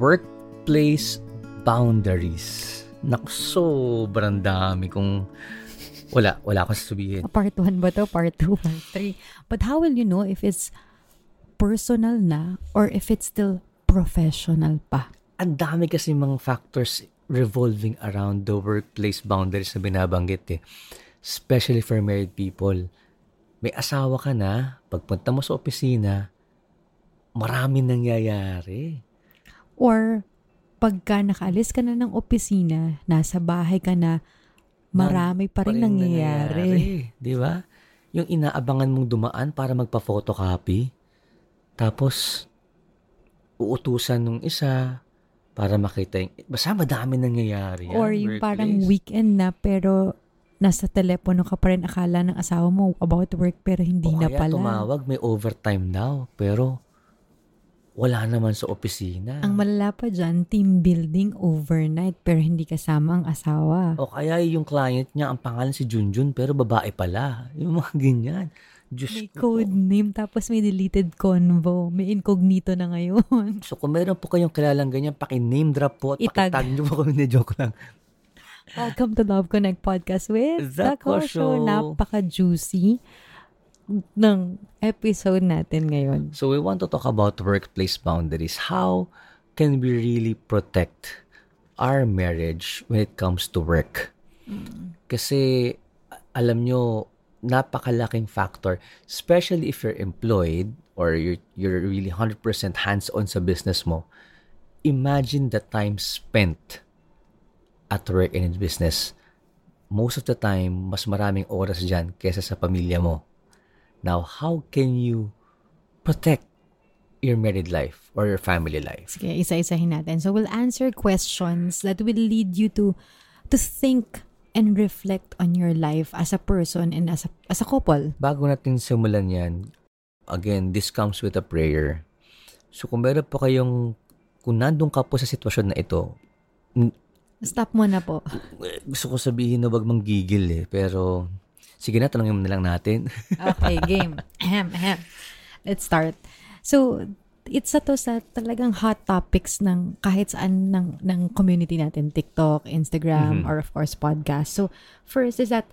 workplace boundaries. Naku, sobrang dami kung wala, wala akong sasabihin. Part 1 ba to? Part 2? Part 3? But how will you know if it's personal na or if it's still professional pa? Ang dami kasi mga factors revolving around the workplace boundaries na binabanggit eh. Especially for married people. May asawa ka na, pagpunta mo sa opisina, marami nangyayari. Or pagka nakaalis ka na ng opisina, nasa bahay ka na, marami pa rin nangyayari. Di ba? Yung inaabangan mong dumaan para magpa-photocopy, tapos uutusan nung isa para makita yung, basta madami nangyayari yan, Or yung workplace. parang weekend na pero nasa telepono ka pa rin akala ng asawa mo about work pero hindi o na kaya pala. tumawag, may overtime daw, pero wala naman sa opisina. Ang malala pa dyan, team building overnight pero hindi kasama ang asawa. O kaya yung client niya, ang pangalan si Junjun, pero babae pala. Yung mga ganyan. Diyos May ko. code name tapos may deleted convo. May incognito na ngayon. So kung meron po kayong kilalang ganyan, paki-name drop po at Itag. pakitag niyo po kami na joke lang. Welcome to Love Connect Podcast with The The. Show. Napaka-juicy ng episode natin ngayon. So we want to talk about workplace boundaries. How can we really protect our marriage when it comes to work? Kasi alam nyo, napakalaking factor, especially if you're employed or you're, you're really 100% hands-on sa business mo. Imagine the time spent at work and in business. Most of the time, mas maraming oras dyan kesa sa pamilya mo. Now, how can you protect your married life or your family life? Sige, isa-isahin natin. So we'll answer questions that will lead you to to think and reflect on your life as a person and as a, as a couple. Bago natin simulan yan, again, this comes with a prayer. So kung meron po kayong, kung nandun ka po sa sitwasyon na ito, Stop mo na po. gusto ko sabihin na wag manggigil eh, pero sige na, tanongin mo na lang natin. Okay, game. Ahem, ahem. Let's start. So, it's to sa talagang hot topics ng kahit saan ng, ng community natin. TikTok, Instagram, Mhm. or of course, podcast. So, first is that,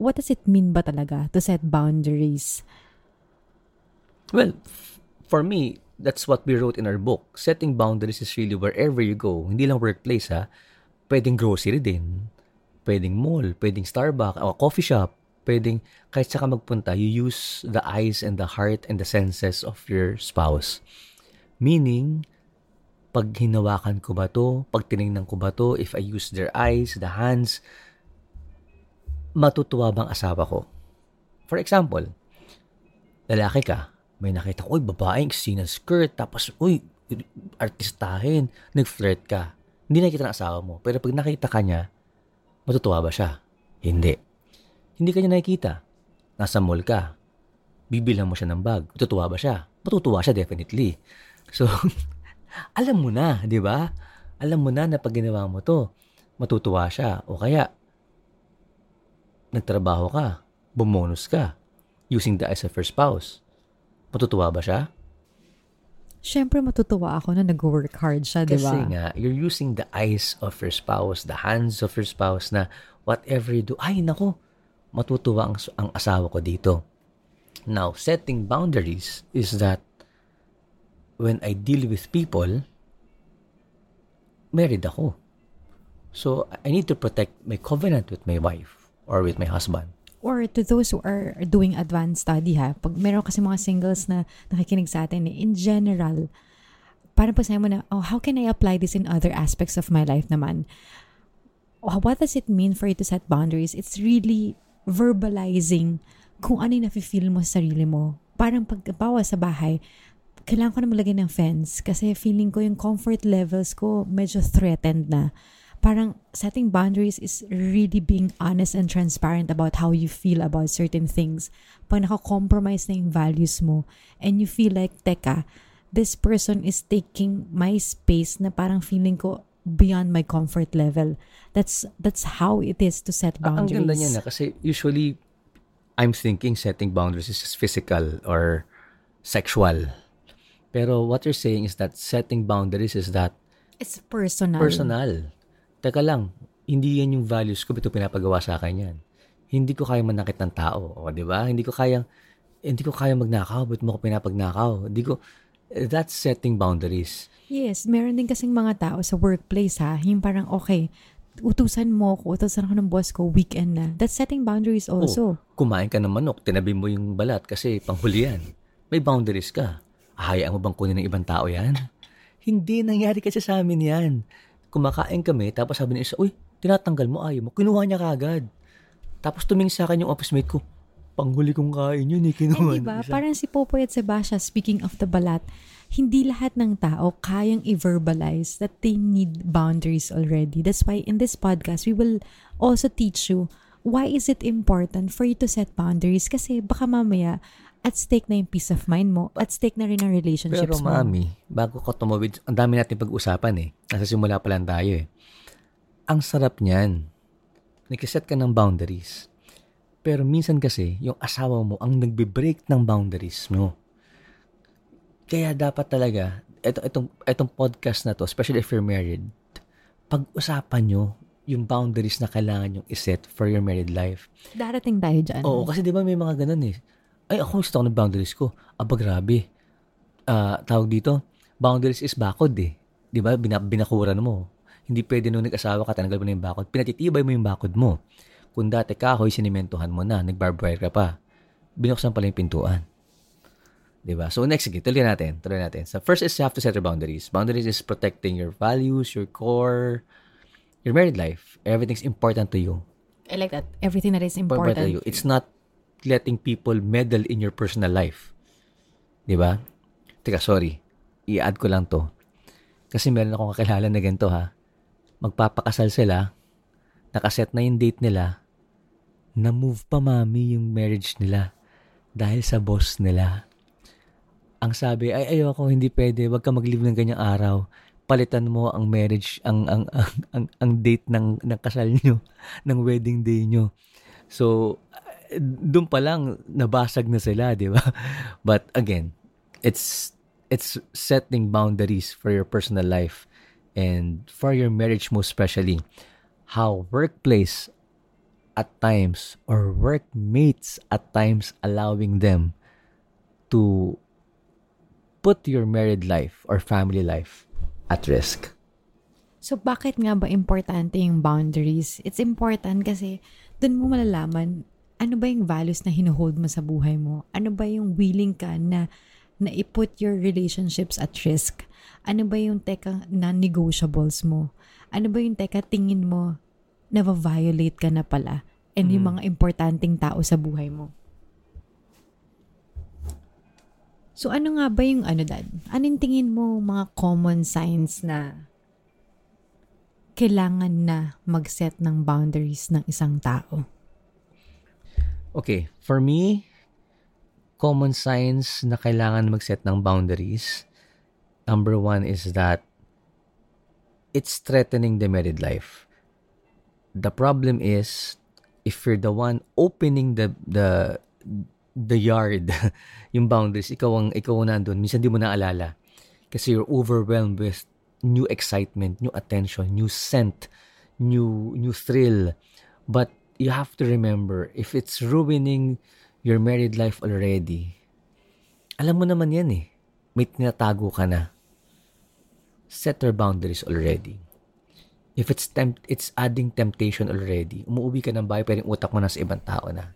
what does it mean ba talaga to set boundaries? Well, for me, that's what we wrote in our book. Setting boundaries is really wherever you go. Hindi lang workplace ha. Pwedeng grocery din. Pwedeng mall. Pwedeng Starbucks. O coffee shop. Pwedeng kahit saan ka magpunta, you use the eyes and the heart and the senses of your spouse. Meaning, pag hinawakan ko ba to, pag tinignan ko ba to, if I use their eyes, the hands, matutuwa bang asawa ko? For example, lalaki ka, may nakita ko, uy, babaeng sinang skirt, tapos, uy, artistahin, nag-flirt ka. Hindi nakita ng asawa mo. Pero pag nakita ka niya, matutuwa ba siya? Hindi. Hindi ka niya nakikita. Nasa mall ka. Bibilang mo siya ng bag. Matutuwa ba siya? Matutuwa siya definitely. So, alam mo na, di ba? Alam mo na na pag ginawa mo to, matutuwa siya. O kaya, nagtrabaho ka, bumonus ka, using the eyes of your spouse. Matutuwa ba siya? Siyempre, matutuwa ako na nag-work hard siya, di ba? Kasi nga, you're using the eyes of your spouse, the hands of your spouse na whatever you do, ay nako, matutuwa ang, ang asawa ko dito. Now, setting boundaries is that when I deal with people, married ako. So, I need to protect my covenant with my wife or with my husband. Or to those who are doing advanced study ha, pag meron kasi mga singles na nakikinig sa atin, eh, in general, parang pag mo na, oh, how can I apply this in other aspects of my life naman? Oh, what does it mean for you to set boundaries? It's really verbalizing kung ano yung nafe-feel mo sa sarili mo. Parang pagbawa sa bahay, kailangan ko na maglagay ng fence kasi feeling ko yung comfort levels ko medyo threatened na. Parang setting boundaries is really being honest and transparent about how you feel about certain things. Pag naka-compromise na yung values mo and you feel like, teka, this person is taking my space na parang feeling ko beyond my comfort level. That's that's how it is to set boundaries. Ang ganda niya na kasi usually I'm thinking setting boundaries is just physical or sexual. Pero what you're saying is that setting boundaries is that It's personal. Personal. Teka lang, hindi yan yung values ko, ito pinapagawa sa akin yan. Hindi ko kaya manakit ng tao, o di ba? Hindi ko kaya hindi ko kaya magnakaw, ba't mo ko pinapagnakaw? Hindi ko that's setting boundaries. Yes, meron din kasing mga tao sa workplace ha, yung parang okay, utusan mo ko, utusan ako ng boss ko, weekend na. That's setting boundaries also. Oh, kumain ka ng manok, tinabi mo yung balat kasi panghuli yan. May boundaries ka. Ahayaan mo bang kunin ng ibang tao yan? Hindi, nangyari kasi sa amin yan. Kumakain kami, tapos sabi ni isa, uy, tinatanggal mo, ayaw mo. Kinuha niya kagad. Tapos tumingin sa akin yung office mate ko, panghuli kong kain yun eh, kinuha Eh, diba? Parang si Popoy at Sebastian, speaking of the balat, hindi lahat ng tao kayang i-verbalize that they need boundaries already. That's why in this podcast, we will also teach you why is it important for you to set boundaries kasi baka mamaya at stake na yung peace of mind mo, at stake na rin ang relationships Pero mo. mami, bago ko tumawid, ang dami natin pag-usapan eh. Nasa simula pa lang tayo eh. Ang sarap niyan. Nagkiset ka ng boundaries. Pero minsan kasi, yung asawa mo ang nagbe-break ng boundaries mo. Kaya dapat talaga, ito, itong, itong podcast na to, especially if you're married, pag-usapan nyo yung boundaries na kailangan yung iset for your married life. Darating tayo dyan. Oo, kasi di ba may mga ganun eh. Ay, ako gusto ko ng boundaries ko. Aba, grabe. Ah, tawag dito, boundaries is bakod eh. Di ba? Bina- binakuran mo. Hindi pwede nung nag-asawa ka, tanggal mo na yung bakod. Pinatitibay mo yung bakod mo. Kung dati kahoy, sinimentohan mo na, nag-barbed ka pa. Binuksan pala yung pintuan. Di ba? So next, sige, tuloy natin. Tuloy natin. So first is you have to set your boundaries. Boundaries is protecting your values, your core, your married life. Everything's important to you. I like that. Everything that is important important. to you. It's not letting people meddle in your personal life. 'Di ba? Teka, sorry. I-add ko lang 'to. Kasi meron akong kakilala na ganito ha. Magpapakasal sila, nakaset na yung date nila, na-move pa mami yung marriage nila dahil sa boss nila. Ang sabi, ay ayoko, hindi pwede, wag ka mag-leave ng ganyang araw. Palitan mo ang marriage, ang ang ang, ang, ang date ng ng kasal nyo, ng wedding day nyo. So, doon pa lang nabasag na sila, di ba? But again, it's it's setting boundaries for your personal life and for your marriage most especially. How workplace at times or workmates at times allowing them to put your married life or family life at risk. So, bakit nga ba importante yung boundaries? It's important kasi dun mo malalaman ano ba yung values na hinuhold mo sa buhay mo? Ano ba yung willing ka na na i-put your relationships at risk? Ano ba yung teka non-negotiables mo? Ano ba yung teka tingin mo na violate ka na pala? And yung mga importanteng tao sa buhay mo? So ano nga ba yung ano dad? Anong tingin mo mga common signs na kailangan na mag-set ng boundaries ng isang tao? Okay, for me, common signs na kailangan mag-set ng boundaries, number one is that it's threatening the married life. The problem is, if you're the one opening the the the yard, yung boundaries, ikaw ang ikaw ang nandun, minsan di mo naalala. Kasi you're overwhelmed with new excitement, new attention, new scent, new new thrill. But you have to remember, if it's ruining your married life already, alam mo naman yan eh. May tinatago ka na. Set your boundaries already. If it's tempt, it's adding temptation already. Umuwi ka ng bahay, pero yung utak mo na sa ibang tao na.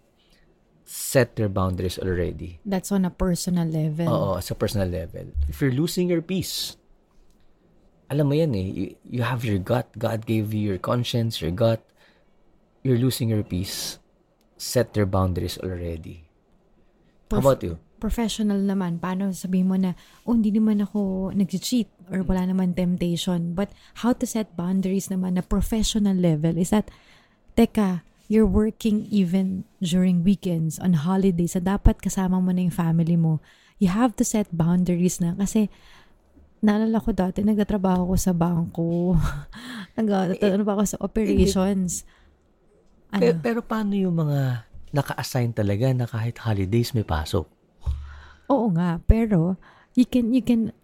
Set your boundaries already. That's on a personal level. Oo, sa personal level. If you're losing your peace, alam mo yan eh, you, you have your gut, God gave you your conscience, your gut, you're losing your peace, set your boundaries already. How Prof- about you? Professional naman, paano sabihin mo na, oh, hindi naman ako nag-cheat or wala naman temptation. But how to set boundaries naman na professional level is that, teka, you're working even during weekends, on holidays, sa dapat kasama mo na yung family mo. You have to set boundaries na kasi naalala ko dati, nagtatrabaho ko sa bangko. nag ano ba ako sa operations. Pero, Ano? pero paano yung mga naka-assign talaga na kahit holidays may pasok? Oo nga, pero you can you can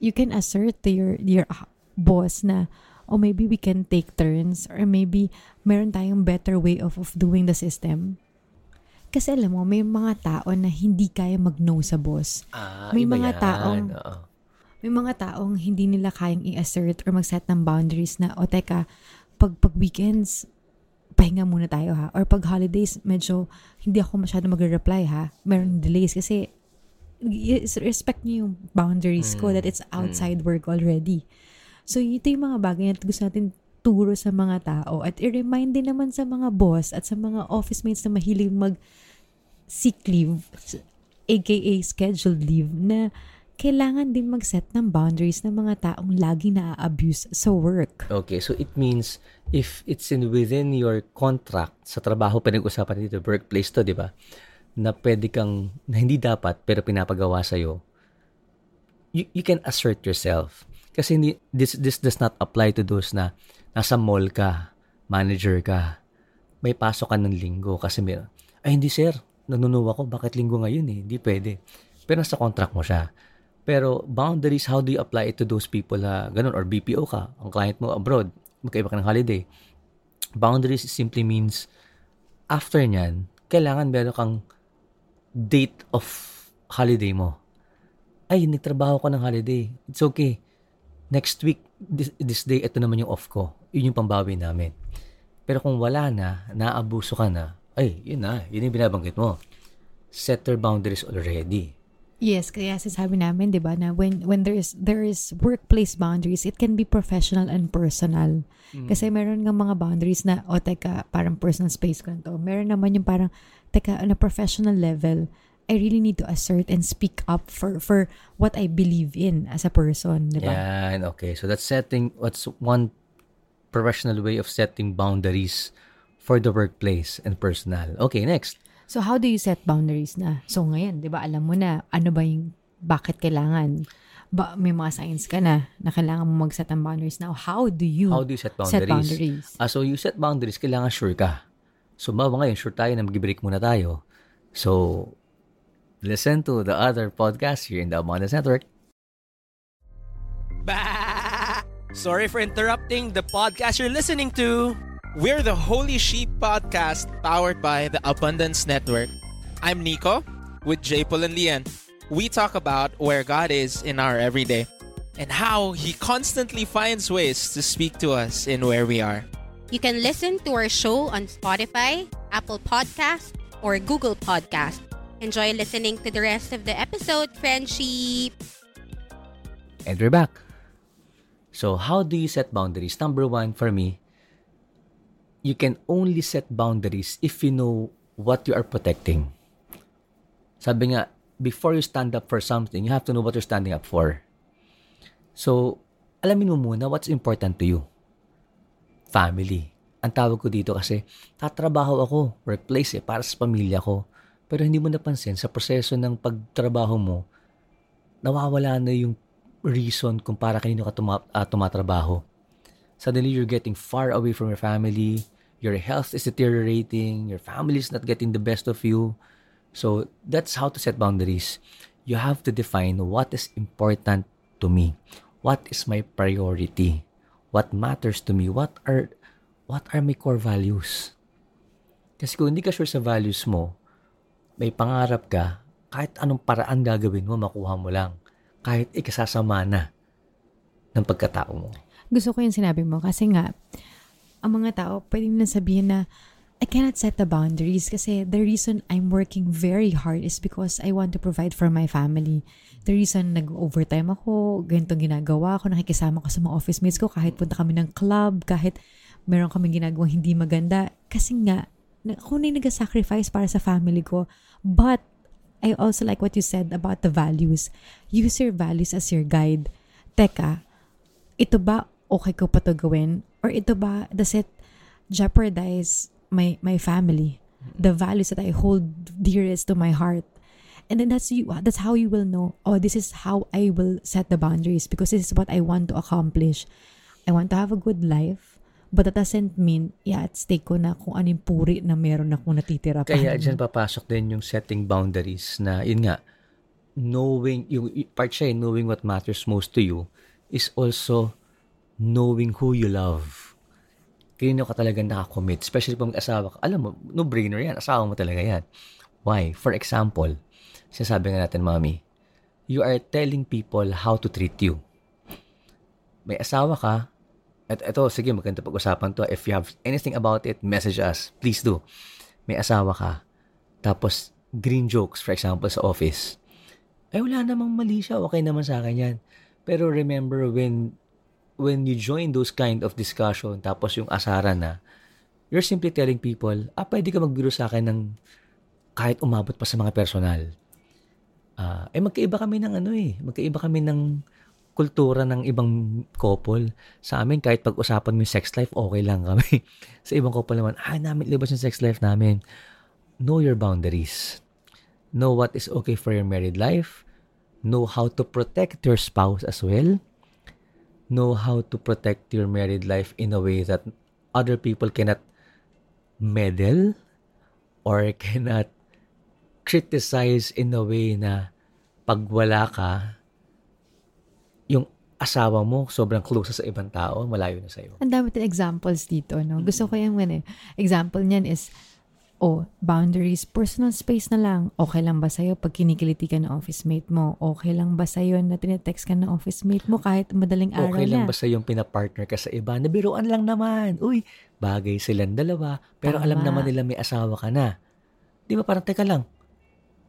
you can assert to your your uh, boss na or maybe we can take turns or maybe meron tayong better way of, of doing the system. Kasi alam mo, may mga tao na hindi kaya mag-no sa boss. Ah, May mga yan. taong-. May mga taong hindi nila kayang i-assert or mag-set ng boundaries na, o teka, pag, pag weekends, pahinga muna tayo ha. Or pag holidays, medyo hindi ako masyado mag-reply ha. Meron delays kasi respect niyo yung boundaries ko Mm. that it's outside work already. So, ito yung mga bagay na gusto natin turo sa mga tao at i-remind din naman sa mga boss at sa mga office mates na mahilig mag sick leave, aka scheduled leave, na kailangan din mag-set ng boundaries ng mga taong lagi na-abuse sa work. Okay, so it means if it's in within your contract sa trabaho pinag-usapan dito, workplace to, di ba? Na pwede kang, na hindi dapat pero pinapagawa sa'yo, you, you can assert yourself. Kasi hindi, this, this does not apply to those na nasa mall ka, manager ka, may pasok ka ng linggo kasi may, ay hindi sir, nanunuwa ko, bakit linggo ngayon eh? Hindi pwede. Pero nasa contract mo siya. Pero boundaries, how do you apply it to those people na ganun? Or BPO ka, ang client mo abroad, magkaiba ka ng holiday. Boundaries simply means, after nyan, kailangan meron kang date of holiday mo. Ay, nagtrabaho ko ng holiday. It's okay. Next week, this, this day, ito naman yung off ko. Yun yung pambawi namin. Pero kung wala na, naabuso ka na, ay, yun na, yun yung binabanggit mo. Set your boundaries already. Yes, kaya sasabi namin, 'di ba, na when when there is there is workplace boundaries, it can be professional and personal. Kasi meron nga mga boundaries na o teka, parang personal space ko na to. Meron naman yung parang teka, on a professional level, I really need to assert and speak up for for what I believe in as a person, 'di ba? Yan, okay. So that's setting, what's one professional way of setting boundaries for the workplace and personal. Okay, next. So how do you set boundaries na? So ngayon, 'di ba, alam mo na ano ba yung bakit kailangan ba may mga signs ka na na kailangan mo mag-set ng boundaries now. How do you How do you set set boundaries? boundaries? Ah, so you set boundaries, kailangan sure ka. So bawa ngayon, sure tayo na mag-break muna tayo. So, listen to the other podcast here in the Abundance Network. Bah! Sorry for interrupting the podcast you're listening to. We're the Holy Sheep Podcast powered by the Abundance Network. I'm Nico with J. Paul and Lian. We talk about where God is in our everyday and how He constantly finds ways to speak to us in where we are. You can listen to our show on Spotify, Apple Podcast, or Google Podcast. Enjoy listening to the rest of the episode, friendship. And we're back. So, how do you set boundaries? Number one, for me, you can only set boundaries if you know what you are protecting. Sabi nga, before you stand up for something, you have to know what you're standing up for. So, alamin mo muna what's important to you. Family. Ang tawag ko dito kasi, tatrabaho ako, workplace eh, para sa pamilya ko. Pero hindi mo napansin, sa proseso ng pagtrabaho mo, nawawala na yung reason kung para kanino ka tuma- ah, tumatrabaho. Suddenly, you're getting far away from your family, your health is deteriorating, your family is not getting the best of you. So, that's how to set boundaries. You have to define what is important to me. What is my priority? What matters to me? What are what are my core values? Kasi kung hindi ka sure sa values mo, may pangarap ka, kahit anong paraan gagawin mo, makuha mo lang. Kahit ikasasama na ng pagkatao mo. Gusto ko yung sinabi mo kasi nga, ang mga tao pwede nila sabihin na I cannot set the boundaries kasi the reason I'm working very hard is because I want to provide for my family. The reason nag-overtime ako, ganitong ginagawa ko, nakikisama ko sa mga office mates ko kahit punta kami ng club, kahit meron kami ginagawang hindi maganda. Kasi nga, ako na yung nag-sacrifice para sa family ko. But, I also like what you said about the values. Use your values as your guide. Teka, ito ba okay ko pa to gawin? Or ito ba, does it jeopardize my my family? The values that I hold dearest to my heart. And then that's you that's how you will know, oh, this is how I will set the boundaries because this is what I want to accomplish. I want to have a good life, but that doesn't mean, yeah, at stake ko na kung anong puri na meron akong natitira pa. Kaya dyan papasok din yung setting boundaries na, yun nga, knowing, yung yung part siya, eh, knowing what matters most to you is also knowing who you love. Kanino ka talaga nakakommit, especially pag mag-asawa ka. Alam mo, no-brainer yan. Asawa mo talaga yan. Why? For example, sinasabi nga natin, Mami, you are telling people how to treat you. May asawa ka, at ito, sige, maganda pag-usapan to. If you have anything about it, message us. Please do. May asawa ka, tapos green jokes, for example, sa office. Ay, wala namang mali siya. Okay naman sa akin yan. Pero remember when when you join those kind of discussion, tapos yung asara na, you're simply telling people, ah, pwede ka magbiro sa akin ng kahit umabot pa sa mga personal. Ah, eh magkaiba kami ng ano eh, magkaiba kami ng kultura ng ibang couple. Sa amin, kahit pag-usapan mo yung sex life, okay lang kami. sa ibang couple naman, ah, namin libas yung sex life namin. Know your boundaries. Know what is okay for your married life. Know how to protect your spouse as well. Know how to protect your married life in a way that other people cannot meddle or cannot criticize in a way na pag wala ka, yung asawa mo sobrang close sa ibang tao, malayo na sa'yo. Ang dami tayong examples dito, no? Gusto ko yung ano, eh. example niyan is, oh, boundaries, personal space na lang. Okay lang ba sa'yo pag kinikiliti ka ng office mate mo? Okay lang ba sa'yo na tinetext ka ng office mate mo kahit madaling araw Okay lang na? ba sa yung pinapartner ka sa iba? Nabiruan lang naman. Uy, bagay silang dalawa. Pero Tama. alam naman nila may asawa ka na. Di ba parang, teka lang.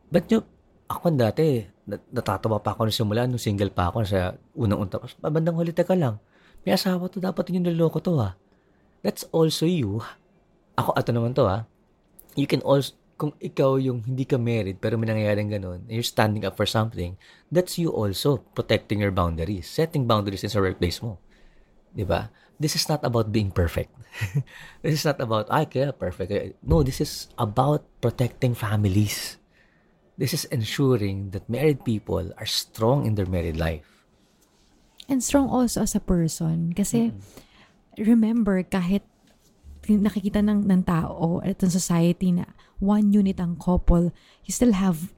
Ba't nyo, ako dati, nat- natatawa pa ako nung simula, nung single pa ako sa unang unta. Babandang huli, teka lang. May asawa to, dapat yung niloloko to ha. That's also you. Ako, ato naman to ha. You can also, kung ikaw yung hindi ka married pero may nangyayaring ganun, and you're standing up for something, that's you also protecting your boundaries, setting boundaries in sa workplace mo. 'Di ba? This is not about being perfect. this is not about, ay, kaya perfect. No, this is about protecting families. This is ensuring that married people are strong in their married life. And strong also as a person. Kasi, remember, kahit nakikita ng, ng tao at ng society na one unit ang couple, you still have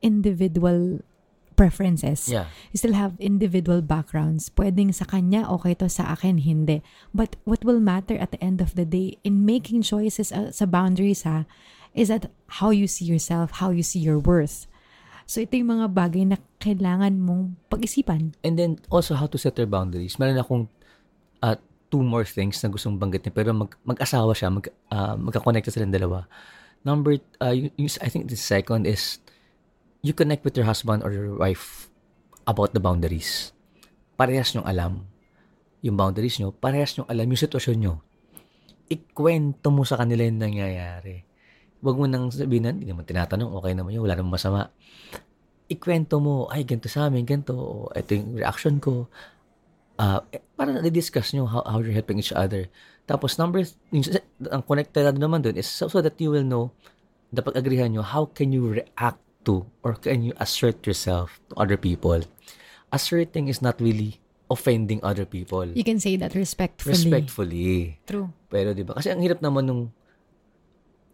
individual preferences. Yeah. You still have individual backgrounds. Pwedeng sa kanya, okay to sa akin, hindi. But what will matter at the end of the day in making choices uh, sa boundaries ha, is that how you see yourself, how you see your worth. So ito yung mga bagay na kailangan mong pag-isipan. And then also how to set your boundaries. Meron akong uh, two more things na gustong banggitin pero mag, mag-asawa siya, mag, uh, magka-connect silang dalawa. Number, uh, yung, yung- I think the second is you connect with your husband or your wife about the boundaries. Parehas nyong alam yung boundaries nyo, parehas nyong alam yung sitwasyon nyo. Ikwento mo sa kanila yung nangyayari. Huwag mo nang sabihin na, hindi naman tinatanong, okay naman yun, wala namang masama. Ikwento mo, ay, ganito sa amin, ganito, ito yung reaction ko. Ah, eh, para na-discuss nyo how, how you're helping each other. Tapos, number, ang connected naman dun is so, so that you will know, na pag-agrihan nyo, how can you react to or can you assert yourself to other people? Asserting is not really offending other people. You can say that respectfully. Respectfully. True. Pero 'di ba? Kasi ang hirap naman nung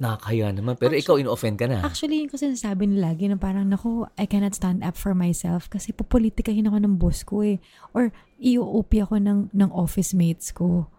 nakakaya naman. Pero ikaw ino-offend ka na. Actually, yung kasi sinasabi nila lagi na parang, naku, I cannot stand up for myself kasi pupolitikahin ako ng boss ko eh. Or, i-OP ako ng, ng office mates ko.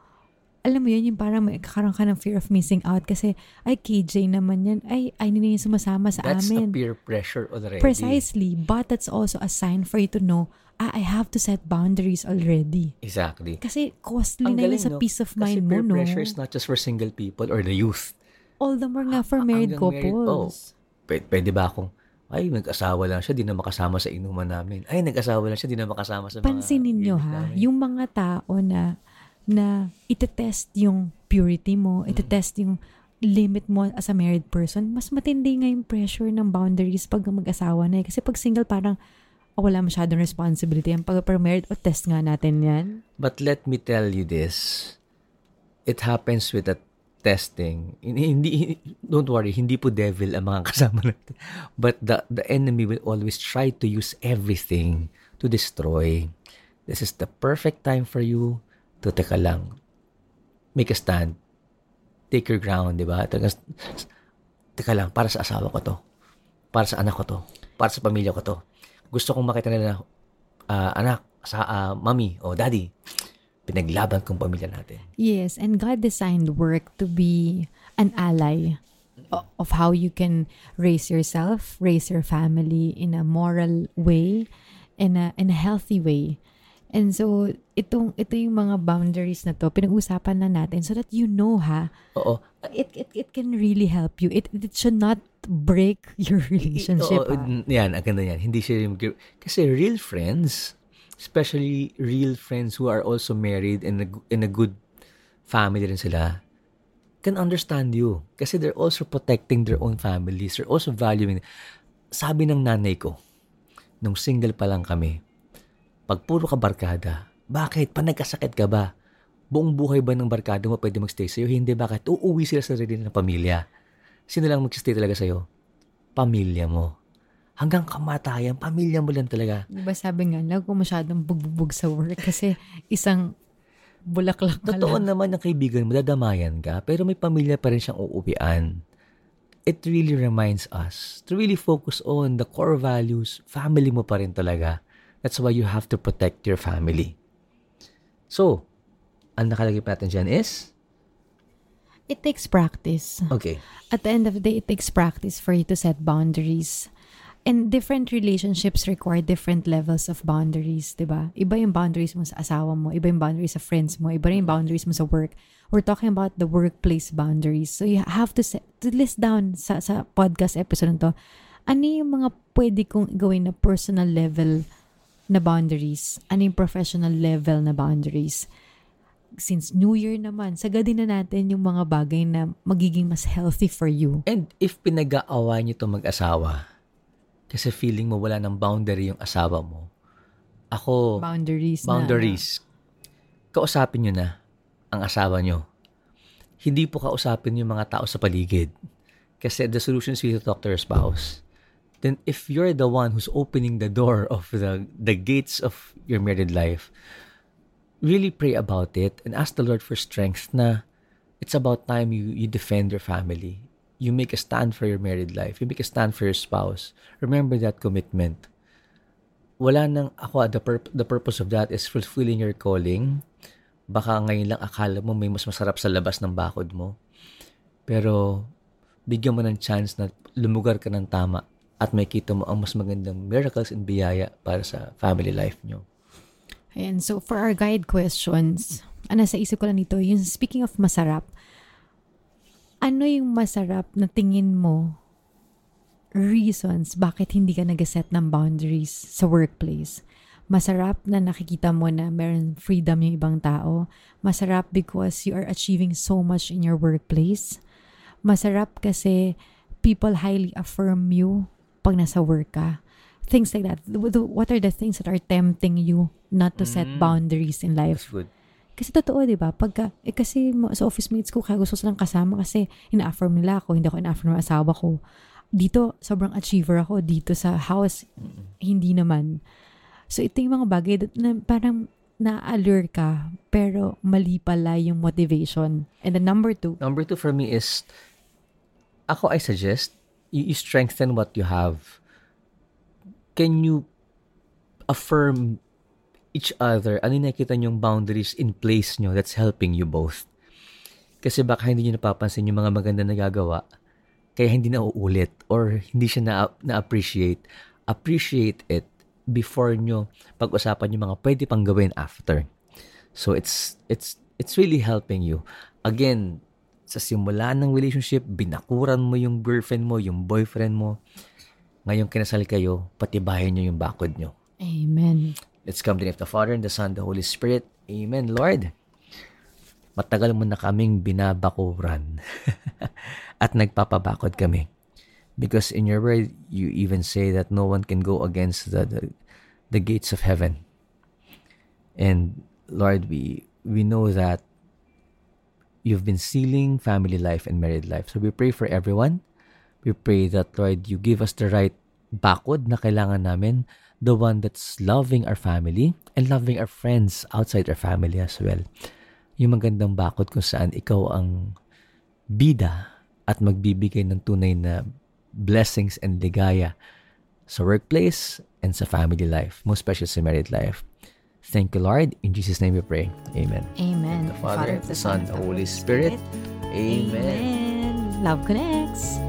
Alam mo yun, yung parang may kakaroon ka ng fear of missing out kasi, ay, KJ naman yan. Ay, ay, nila yung sumasama sa That's amin. a peer pressure already. Precisely. But that's also a sign for you to know, ah, I have to set boundaries already. Exactly. Kasi costly Ang na yun galing, sa no? peace of Kasi mind mo, peer no? pressure is not just for single people or the youth. All the more nga for Ah, married hanggang married- couples. Pwede, pwede ba akong, ay, nag-asawa lang siya, di na makasama sa inuman namin. Ay, nag-asawa lang siya, di na makasama sa mga... Pansinin nyo ha, namin. yung mga tao na na itetest yung purity mo, itetest yung limit mo as a married person, mas matindi nga yung pressure ng boundaries pag mag-asawa na eh. Kasi pag single, parang oh, wala masyadong responsibility. Ang pag married, o test nga natin yan. But let me tell you this. It happens with that testing. Hindi, don't worry, hindi po devil ang mga kasama natin. But the, the enemy will always try to use everything to destroy. This is the perfect time for you to teka lang. Make a stand. Take your ground, di ba? Teka, teka lang, para sa asawa ko to. Para sa anak ko to. Para sa pamilya ko to. Gusto kong makita nila na, ah, anak, sa ah, mami o daddy, pinaglaban kong pamilya natin. Yes, and God designed work to be an ally of how you can raise yourself, raise your family in a moral way, in a in a healthy way. And so itong ito yung mga boundaries na to pinag-usapan na natin so that you know ha Oo. it it, it can really help you. It it should not break your relationship. Oo, ha? yan, ang ganda yan. Hindi siya yung... Kasi real friends, especially real friends who are also married and in a good family rin sila, can understand you. Kasi they're also protecting their own families. They're also valuing. Sabi ng nanay ko, nung single pa lang kami, pag puro ka barkada, bakit? Pa nagkasakit ka ba? Buong buhay ba ng barkada mo pwede magstay sa'yo? Hindi, bakit? Uuwi sila sa sarili ng pamilya. Sino lang magstay talaga sa'yo? Pamilya mo. Hanggang kamatayan, pamilya mo lang talaga. Di ba sabi nga, lag ko masyadong bugbubog sa work kasi isang bulaklak ka Totoo lang. naman ng kaibigan mo, dadamayan ka, pero may pamilya pa rin siyang uuwian. It really reminds us to really focus on the core values. Family mo pa rin talaga. That's why you have to protect your family. So, ang nakalagay pa natin dyan is, It takes practice. okay, At the end of the day, it takes practice for you to set boundaries. And different relationships require different levels of boundaries, di ba? Iba yung boundaries mo sa asawa mo, iba yung boundaries sa friends mo, iba rin yung boundaries mo sa work. We're talking about the workplace boundaries. So you have to set, to list down sa, sa podcast episode na to, ano yung mga pwede kong gawin na personal level na boundaries? Ano yung professional level na boundaries? Since New Year naman, sagadin na natin yung mga bagay na magiging mas healthy for you. And if pinag-aaway niyo to mag-asawa, kasi feeling mo wala ng boundary yung asawa mo, ako, Boundaries. na- boundaries, kausapin nyo na ang asawa nyo. Hindi po kausapin yung mga tao sa paligid. Kasi the solution is to talk to your spouse. Then if you're the one who's opening the door of the, the gates of your married life, really pray about it and ask the Lord for strength na it's about time you, you defend your family. You make a stand for your married life. You make a stand for your spouse. Remember that commitment. Wala nang ako, the, pur- the purpose of that is fulfilling your calling. Baka ngayon lang akala mo may mas masarap sa labas ng bakod mo. Pero bigyan mo ng chance na lumugar ka ng tama at may kita mo ang mas magandang miracles and biyaya para sa family life nyo. Ayan, so for our guide questions, ano sa isip ko lang dito, yung speaking of masarap, ano yung masarap na tingin mo reasons bakit hindi ka nag-set ng boundaries sa workplace? Masarap na nakikita mo na meron freedom yung ibang tao. Masarap because you are achieving so much in your workplace. Masarap kasi people highly affirm you pag nasa work ka. Things like that. What are the things that are tempting you not to set Mm. boundaries in life? That's good. Kasi totoo, di ba? Pagka, eh, kasi mo- sa office mates ko, kaya gusto silang kasama kasi ina-affirm nila ako, hindi ako ina-affirm ng asawa ko. Dito, sobrang achiever ako. Dito sa house, hindi naman. So, ito yung mga bagay that, na parang na-allure ka, pero mali pala yung motivation. And the number two, Number two for me is, ako I suggest, you, you strengthen what you have. Can you affirm each other? Ano yung nakikita niyong boundaries in place nyo that's helping you both? Kasi baka hindi nyo napapansin yung mga maganda na gagawa, kaya hindi na uulit or hindi siya na, na-appreciate. Appreciate it before nyo pag-usapan yung mga pwede pang gawin after. So it's it's it's really helping you. Again, sa simula ng relationship, binakuran mo yung girlfriend mo, yung boyfriend mo. Ngayong kinasal kayo, patibayan nyo yung bakod nyo. Amen. Let's come to the name of the Father, and the Son, the Holy Spirit. Amen, Lord. Matagal mo na kaming binabakuran at nagpapabakod kami. Because in your word, you even say that no one can go against the, the, the gates of heaven. And Lord, we we know that you've been sealing family life and married life. So we pray for everyone. We pray that, Lord, you give us the right bakod na kailangan namin, the one that's loving our family and loving our friends outside our family as well. Yung magandang bakod kung saan ikaw ang bida at magbibigay ng tunay na blessings and ligaya sa workplace, and sa family life, most especially sa married life. Thank you, Lord. In Jesus' name we pray. Amen. Amen. The Father, the Son, the Holy Spirit. Amen. Amen. Love connects.